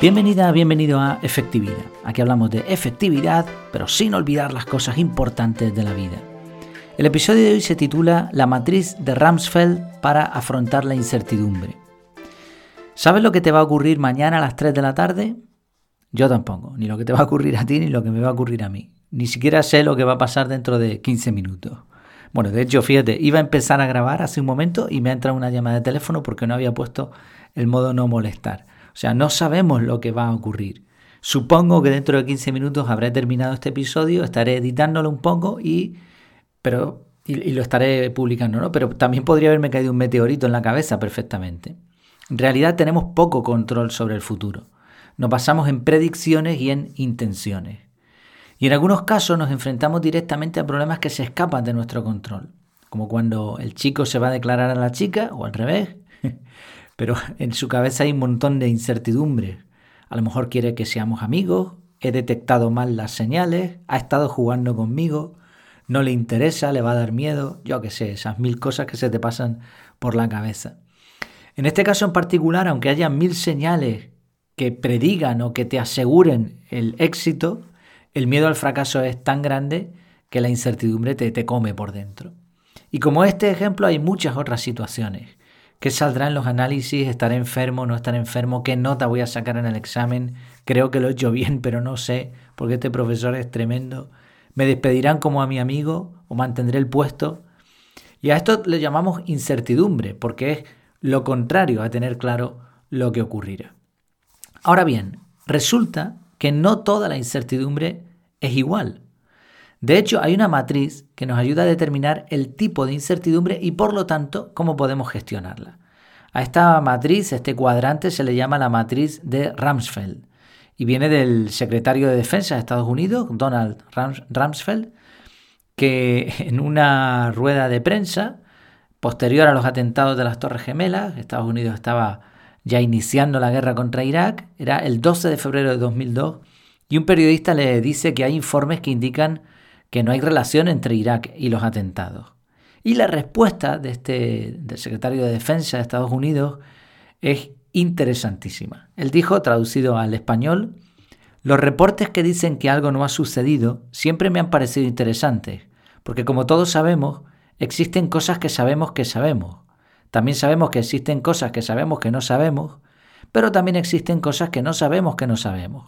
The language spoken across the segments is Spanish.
Bienvenida, bienvenido a Efectividad. Aquí hablamos de efectividad, pero sin olvidar las cosas importantes de la vida. El episodio de hoy se titula La matriz de Ramsfeld para afrontar la incertidumbre. ¿Sabes lo que te va a ocurrir mañana a las 3 de la tarde? Yo tampoco, ni lo que te va a ocurrir a ti ni lo que me va a ocurrir a mí. Ni siquiera sé lo que va a pasar dentro de 15 minutos. Bueno, de hecho, fíjate, iba a empezar a grabar hace un momento y me ha entrado una llamada de teléfono porque no había puesto el modo no molestar. Sea, no sabemos lo que va a ocurrir. Supongo que dentro de 15 minutos habré terminado este episodio, estaré editándolo un poco y, pero, y, lo estaré publicando, ¿no? Pero también podría haberme caído un meteorito en la cabeza perfectamente. En realidad tenemos poco control sobre el futuro. Nos basamos en predicciones y en intenciones. Y en algunos casos nos enfrentamos directamente a problemas que se escapan de nuestro control, como cuando el chico se va a declarar a la chica o al revés, pero en su cabeza hay un montón de incertidumbre. A lo mejor quiere que seamos amigos, he detectado mal las señales, ha estado jugando conmigo, no le interesa, le va a dar miedo, yo qué sé, esas mil cosas que se te pasan por la cabeza. En este caso en particular, aunque haya mil señales que predigan o que te aseguren el éxito, el miedo al fracaso es tan grande que la incertidumbre te, te come por dentro. Y como este ejemplo hay muchas otras situaciones qué saldrá en los análisis, estaré enfermo, no estaré enfermo, qué nota voy a sacar en el examen, creo que lo he hecho bien, pero no sé, porque este profesor es tremendo, me despedirán como a mi amigo o mantendré el puesto. Y a esto le llamamos incertidumbre, porque es lo contrario a tener claro lo que ocurrirá. Ahora bien, resulta que no toda la incertidumbre es igual. De hecho, hay una matriz que nos ayuda a determinar el tipo de incertidumbre y por lo tanto cómo podemos gestionarla. A esta matriz, este cuadrante, se le llama la matriz de Ramsfeld y viene del secretario de Defensa de Estados Unidos, Donald Ramsfeld, que en una rueda de prensa posterior a los atentados de las Torres Gemelas, Estados Unidos estaba ya iniciando la guerra contra Irak, era el 12 de febrero de 2002, y un periodista le dice que hay informes que indican que no hay relación entre Irak y los atentados. Y la respuesta de este, del secretario de Defensa de Estados Unidos es interesantísima. Él dijo, traducido al español, los reportes que dicen que algo no ha sucedido siempre me han parecido interesantes, porque como todos sabemos, existen cosas que sabemos que sabemos. También sabemos que existen cosas que sabemos que no sabemos, pero también existen cosas que no sabemos que no sabemos.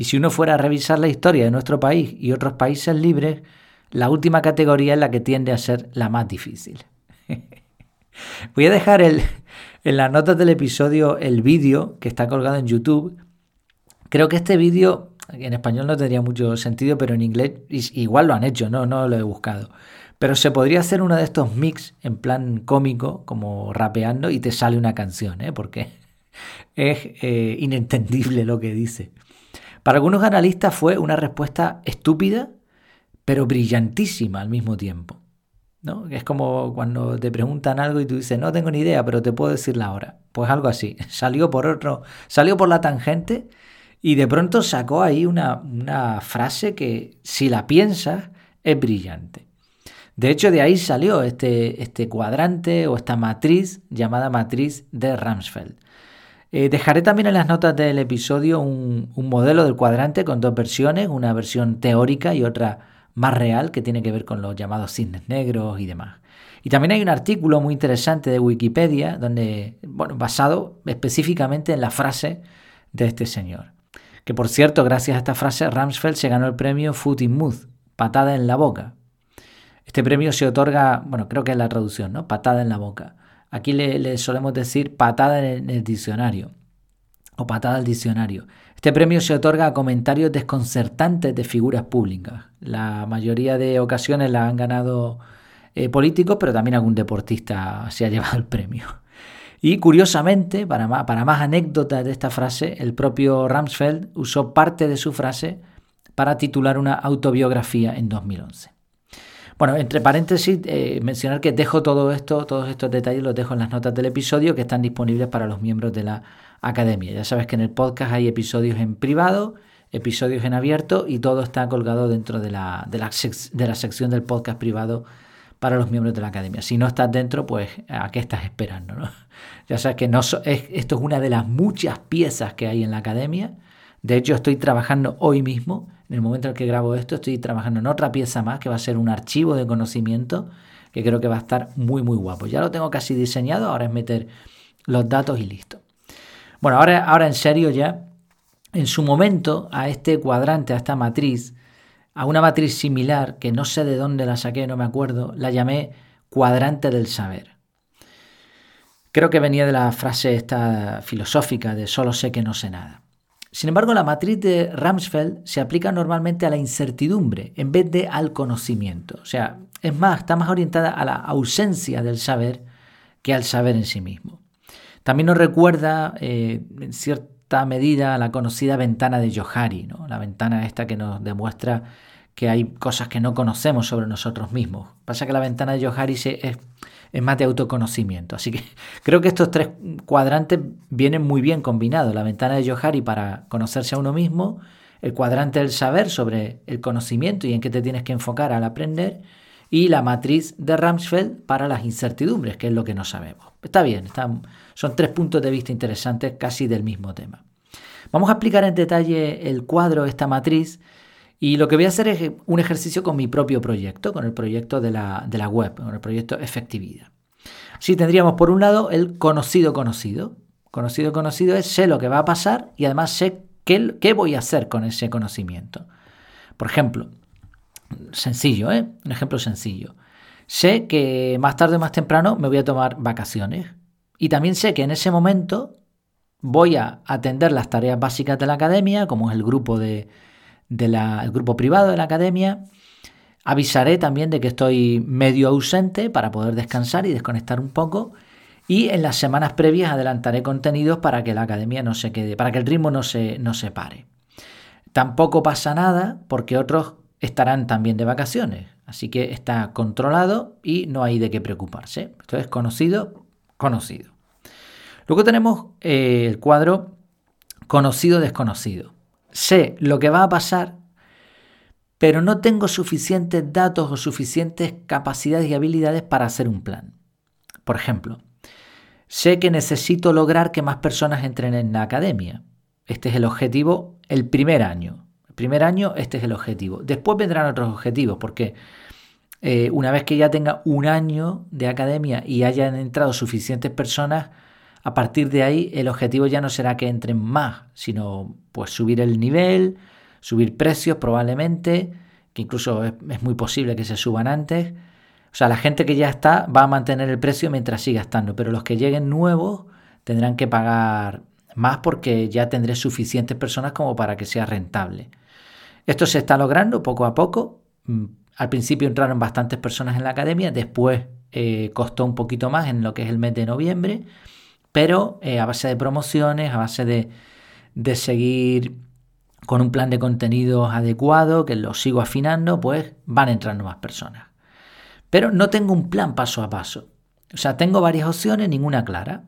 Y si uno fuera a revisar la historia de nuestro país y otros países libres, la última categoría es la que tiende a ser la más difícil. Voy a dejar el, en las notas del episodio el vídeo que está colgado en YouTube. Creo que este vídeo en español no tendría mucho sentido, pero en inglés igual lo han hecho, no, no lo he buscado. Pero se podría hacer uno de estos mix en plan cómico, como rapeando, y te sale una canción, ¿eh? porque es eh, inentendible lo que dice. Para algunos analistas fue una respuesta estúpida, pero brillantísima al mismo tiempo. ¿no? Es como cuando te preguntan algo y tú dices, no tengo ni idea, pero te puedo decirla ahora. Pues algo así. Salió por otro, salió por la tangente y de pronto sacó ahí una, una frase que, si la piensas, es brillante. De hecho, de ahí salió este, este cuadrante o esta matriz llamada matriz de Ramsfeld. Eh, dejaré también en las notas del episodio un, modelo del cuadrante con dos versiones, una versión teórica y otra más real que tiene que ver con los llamados cisnes negros y demás. Y también hay un artículo muy interesante de Wikipedia, donde, bueno, basado específicamente en la frase de este señor. Que por cierto, gracias a esta frase, Ramsfeld se ganó el premio Foot in Mouth, patada en la boca. Este premio se otorga, bueno, creo que es la traducción, ¿no? Patada en la boca. Aquí le, solemos decir patada en el, diccionario o patada al diccionario. Este premio se otorga a comentarios desconcertantes de figuras públicas. La mayoría de ocasiones la han ganado eh, políticos, pero también algún deportista se ha llevado el premio. Y curiosamente, para más, para más anécdotas de esta frase, el propio Ramsfeld usó parte de su frase para titular una autobiografía en 2011. Bueno, entre paréntesis, eh, mencionar que dejo todo esto, todos estos detalles los dejo en las notas del episodio que están disponibles para los miembros de la academia. Ya sabes que en el podcast hay episodios en privado, episodios en abierto y todo está colgado dentro de la, de la, de la sección del podcast privado para los miembros de la academia. Si no estás dentro, pues ¿a qué estás esperando? ¿no? Ya sabes que no esto es una de las muchas piezas que hay en la academia. De hecho, estoy trabajando hoy mismo, en el momento en que grabo esto, estoy trabajando en otra pieza más que va a ser un archivo de conocimiento que creo que va a estar muy, muy guapo. Ya lo tengo casi diseñado, ahora es meter los datos y listo. Bueno, ahora, ahora en serio ya, en su momento a este cuadrante, a esta matriz, a una matriz similar, que no sé de dónde la saqué, no me acuerdo, la llamé cuadrante del saber. Creo que venía de la frase esta filosófica de solo sé que no sé nada. Sin embargo, la matriz de Ramsfeld se aplica normalmente a la incertidumbre en vez de al conocimiento. O sea, es más, está más orientada a la ausencia del saber que al saber en sí mismo. También nos recuerda eh, en cierta medida a la conocida ventana de Johari, ¿no? la ventana esta que nos demuestra que hay cosas que no conocemos sobre nosotros mismos. Pasa que la ventana de Johari es, es más de autoconocimiento. Así que creo que estos tres cuadrantes vienen muy bien combinados. La ventana de Johari para conocerse a uno mismo, el cuadrante del saber sobre el conocimiento y en qué te tienes que enfocar al aprender, y la matriz de Ramsfeld para las incertidumbres, que es lo que no sabemos. Está bien, son tres puntos de vista interesantes casi del mismo tema. Vamos a explicar en detalle el cuadro, esta matriz, y lo que voy a hacer es un ejercicio con mi propio proyecto, con el proyecto de la, de la web, con el proyecto Efectividad. Así tendríamos por un lado el conocido conocido. Conocido conocido es sé lo que va a pasar y además sé qué, qué voy a hacer con ese conocimiento. Por ejemplo, sencillo, ¿eh? Un ejemplo sencillo. Sé que más tarde o más temprano me voy a tomar vacaciones. Y también sé que en ese momento voy a atender las tareas básicas de la academia, como es el grupo, de, el grupo privado de la academia. Avisaré también de que estoy medio ausente para poder descansar y desconectar un poco. Y en las semanas previas adelantaré contenidos para que la academia no se quede, para que el ritmo no se, no se pare. Tampoco pasa nada porque otros estarán también de vacaciones. Así que está controlado y no hay de qué preocuparse. Esto es conocido, conocido. Luego tenemos eh, el cuadro conocido, desconocido. Sé lo que va a pasar, pero no tengo suficientes datos o suficientes capacidades y habilidades para hacer un plan. Por ejemplo, sé que necesito lograr que más personas entren en la academia. Este es el objetivo el primer año primer año este es el objetivo. Después vendrán otros objetivos, porque eh, una vez que ya tenga un año de academia y hayan entrado suficientes personas, a partir de ahí el objetivo ya no será que entren más, sino pues subir el nivel, subir precios probablemente, que incluso es, muy posible que se suban antes. O sea, la gente que ya está va a mantener el precio mientras siga estando, pero los que lleguen nuevos tendrán que pagar más porque ya tendré suficientes personas como para que sea rentable. Esto se está logrando poco a poco. Mm, al principio entraron bastantes personas en la academia, después eh, costó un poquito más en lo que es el mes de noviembre, pero eh, a base de promociones, a base de, seguir con un plan de contenidos adecuado, que lo sigo afinando, pues van entrando más personas. Pero no tengo un plan paso a paso. O sea, tengo varias opciones, ninguna clara.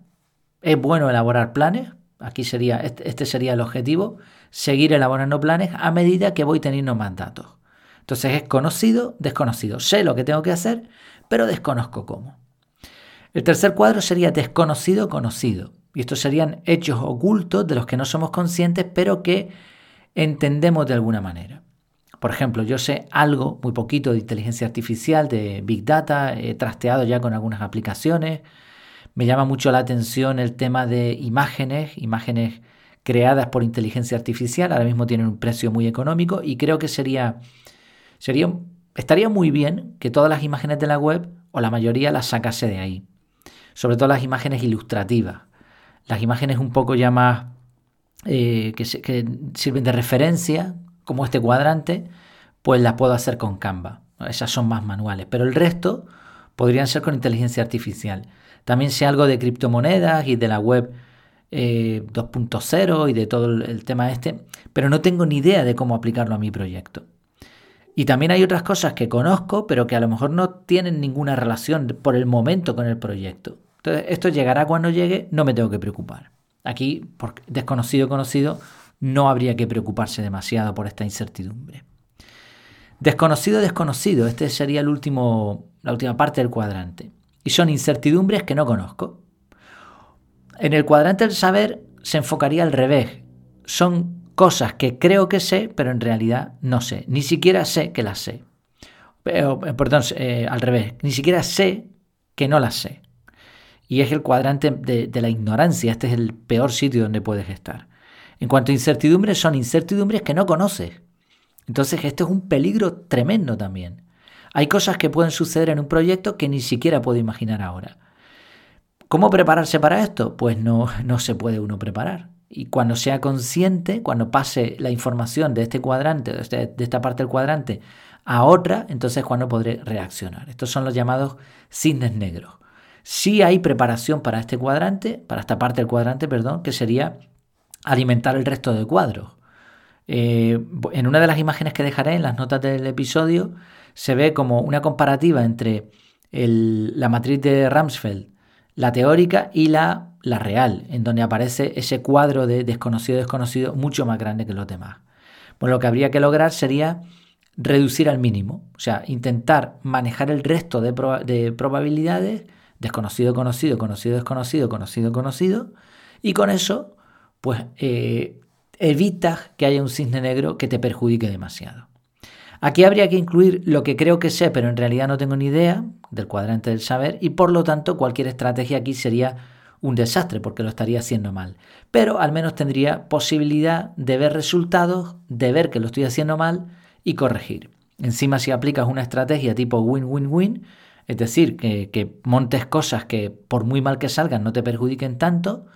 Es bueno elaborar planes, aquí sería, este sería el objetivo, seguir elaborando planes a medida que voy teniendo más datos. Entonces es conocido, desconocido. Sé lo que tengo que hacer, pero desconozco cómo. El tercer cuadro sería desconocido, conocido. Y estos serían hechos ocultos de los que no somos conscientes, pero que entendemos de alguna manera. Por ejemplo, yo sé algo, muy poquito, de inteligencia artificial, de Big Data, he trasteado ya con algunas aplicaciones. Me llama mucho la atención el tema de imágenes, imágenes creadas por inteligencia artificial, ahora mismo tienen un precio muy económico y creo que sería, sería, estaría muy bien que todas las imágenes de la web o la mayoría las sacase de ahí. Sobre todo las imágenes ilustrativas, las imágenes un poco ya más eh, que, sirven de referencia, como este cuadrante, pues las puedo hacer con Canva. Esas son más manuales, pero el resto podrían ser con inteligencia artificial. También sé algo de criptomonedas y de la web 2.0 eh, y de todo el, tema este, pero no tengo ni idea de cómo aplicarlo a mi proyecto. Y también hay otras cosas que conozco, pero que a lo mejor no tienen ninguna relación por el momento con el proyecto. Entonces, esto llegará cuando llegue, no me tengo que preocupar. Aquí, por desconocido conocido, no habría que preocuparse demasiado por esta incertidumbre. Desconocido, desconocido, este sería el último, la última parte del cuadrante. Y son incertidumbres que no conozco. En el cuadrante del saber se enfocaría al revés. Son cosas que creo que sé, pero en realidad no sé. Ni siquiera sé que las sé. Eh, perdón, eh, al revés. Ni siquiera sé que no las sé. Y es el cuadrante de, la ignorancia. Este es el peor sitio donde puedes estar. En cuanto a incertidumbres, son incertidumbres que no conoces. Entonces, esto es un peligro tremendo también. Hay cosas que pueden suceder en un proyecto que ni siquiera puedo imaginar ahora. ¿Cómo prepararse para esto? Pues no, no se puede uno preparar. Y cuando sea consciente, cuando pase la información de este cuadrante, de, este, esta parte del cuadrante, a otra, entonces cuando podré reaccionar. Estos son los llamados cisnes negros. Sí hay preparación para este cuadrante, para esta parte del cuadrante, perdón, que sería alimentar el resto de cuadros. Eh, en una de las imágenes que dejaré en las notas del episodio se ve como una comparativa entre la matriz de Ramsfeld, la teórica y la la real, en donde aparece ese cuadro de desconocido desconocido mucho más grande que los demás. Pues lo que habría que lograr sería reducir al mínimo, o sea, intentar manejar el resto de, probabilidades, desconocido, conocido, conocido, desconocido, conocido, conocido, y con eso, pues eh, evitas que haya un cisne negro que te perjudique demasiado. Aquí habría que incluir lo que creo que sé, pero en realidad no tengo ni idea del cuadrante del saber, y por lo tanto cualquier estrategia aquí sería un desastre porque lo estaría haciendo mal. Pero al menos tendría posibilidad de ver resultados, de ver que lo estoy haciendo mal y corregir. Encima si aplicas una estrategia tipo win-win-win, es decir, que, montes cosas que por muy mal que salgan no te perjudiquen tanto,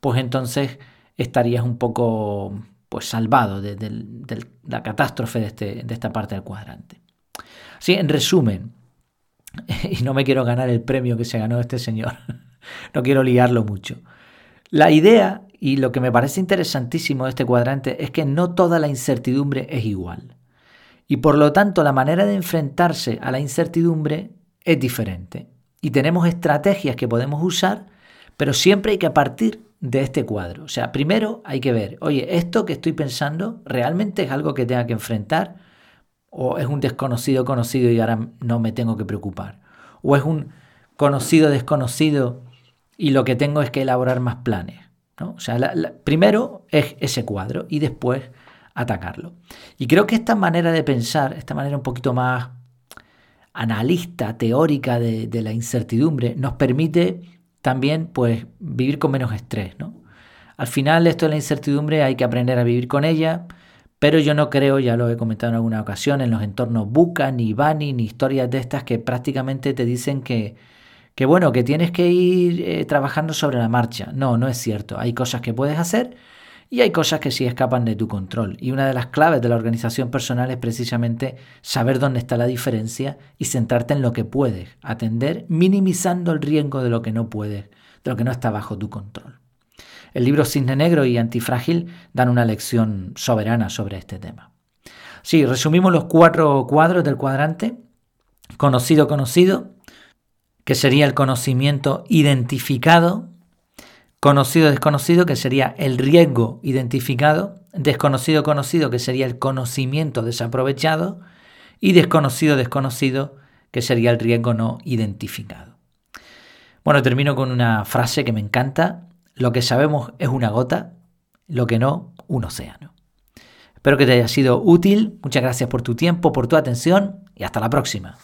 pues entonces estarías un poco pues salvado de, de la catástrofe de, este, de esta parte del cuadrante. Sí, en resumen, y no me quiero ganar el premio que se ganó este señor, no quiero liarlo mucho. La idea y lo que me parece interesantísimo de este cuadrante es que no toda la incertidumbre es igual. Y por lo tanto la manera de enfrentarse a la incertidumbre es diferente. Y tenemos estrategias que podemos usar, pero siempre hay que partir de este cuadro. O sea, primero hay que ver, oye, esto que estoy pensando realmente es algo que tenga que enfrentar o es un desconocido conocido y ahora no me tengo que preocupar. O es un conocido desconocido y lo que tengo es que elaborar más planes. ¿no? O sea, primero es ese cuadro y después atacarlo. Y creo que esta manera de pensar, esta manera un poquito más analista, teórica de, la incertidumbre, nos permite también pues, vivir con menos estrés. ¿no? Al final esto de la incertidumbre hay que aprender a vivir con ella, pero yo no creo, ya lo he comentado en alguna ocasión, en los entornos Buca, ni Bani, ni historias de estas que prácticamente te dicen que, que bueno, que tienes que ir eh, trabajando sobre la marcha. No, no es cierto. Hay cosas que puedes hacer y hay cosas que sí escapan de tu control. Y una de las claves de la organización personal es precisamente saber dónde está la diferencia y centrarte en lo que puedes atender, minimizando el riesgo de lo que no puedes, de lo que no está bajo tu control. El libro Cisne Negro y Antifrágil dan una lección soberana sobre este tema. Sí, resumimos los cuatro cuadros del cuadrante. Conocido, conocido, que sería el conocimiento identificado, conocido, desconocido, que sería el riesgo identificado, desconocido, conocido, que sería el conocimiento desaprovechado, y desconocido, desconocido, que sería el riesgo no identificado. Bueno, termino con una frase que me encanta. Lo que sabemos es una gota, lo que no, un océano. Espero que te haya sido útil. Muchas gracias por tu tiempo, por tu atención y hasta la próxima.